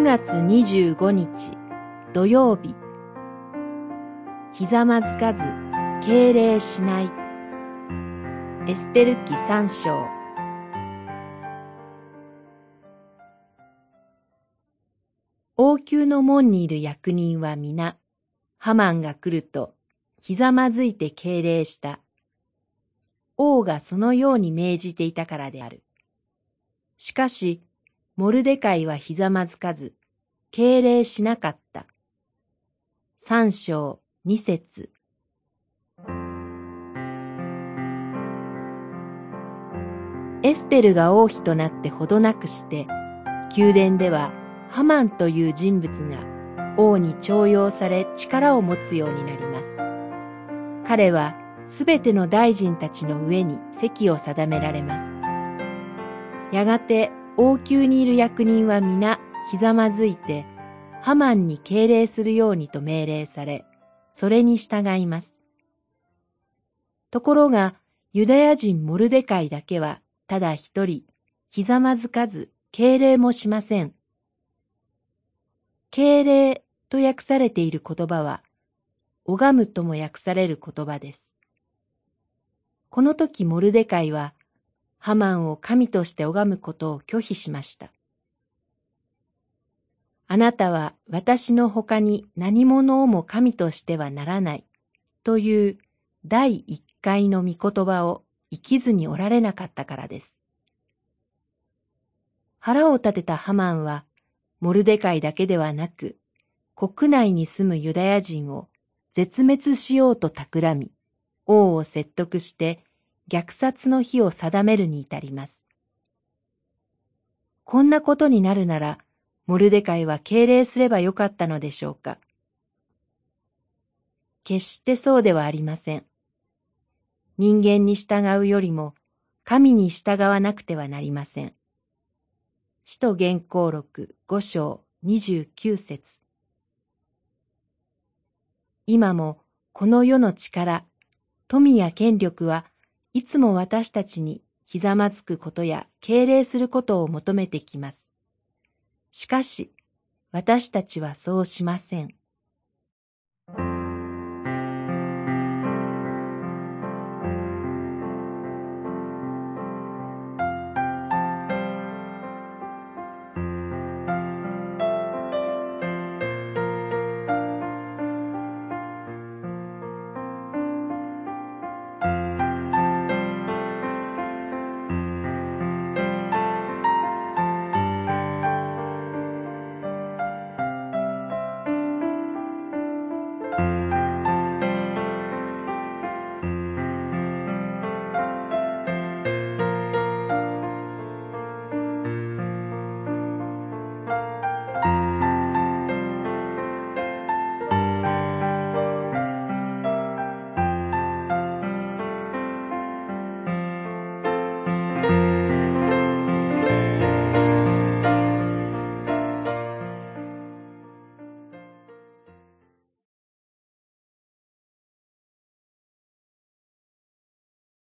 9月25日土曜日。ひざまずかず敬礼しない。エステル記三章。王宮の門にいる役人は皆ハマンが来るとひざまずいて敬礼した。王がそのように命じていたからである。しかしモルデカイはひざまずかず、敬礼しなかった。三章二節エステルが王妃となってほどなくして、宮殿ではハマンという人物が王に重用され力を持つようになります。彼はすべての大臣たちの上に席を定められます。やがて王宮にいる役人は皆ひざまずいて、ハマンに敬礼するようにと命令され、それに従います。ところが、ユダヤ人モルデカイだけは、ただ一人、ひざまずかず、敬礼もしません。敬礼と訳されている言葉は、拝むとも訳される言葉です。この時モルデカイは、ハマンを神として拝むことを拒否しました。あなたは私の他に何者をも神としてはならないという第一回の御言葉を生きずにおられなかったからです。腹を立てたハマンはモルデカイだけではなく国内に住むユダヤ人を絶滅しようと企み王を説得して虐殺の日を定めるに至ります。こんなことになるなら、モルデカイは敬礼すればよかったのでしょうか。決してそうではありません。人間に従うよりも、神に従わなくてはなりません。使徒原稿録五章二十九節今もこの世の力、富や権力はいつも私たちにひざまずくことや敬礼することを求めてきます。しかし、私たちはそうしません。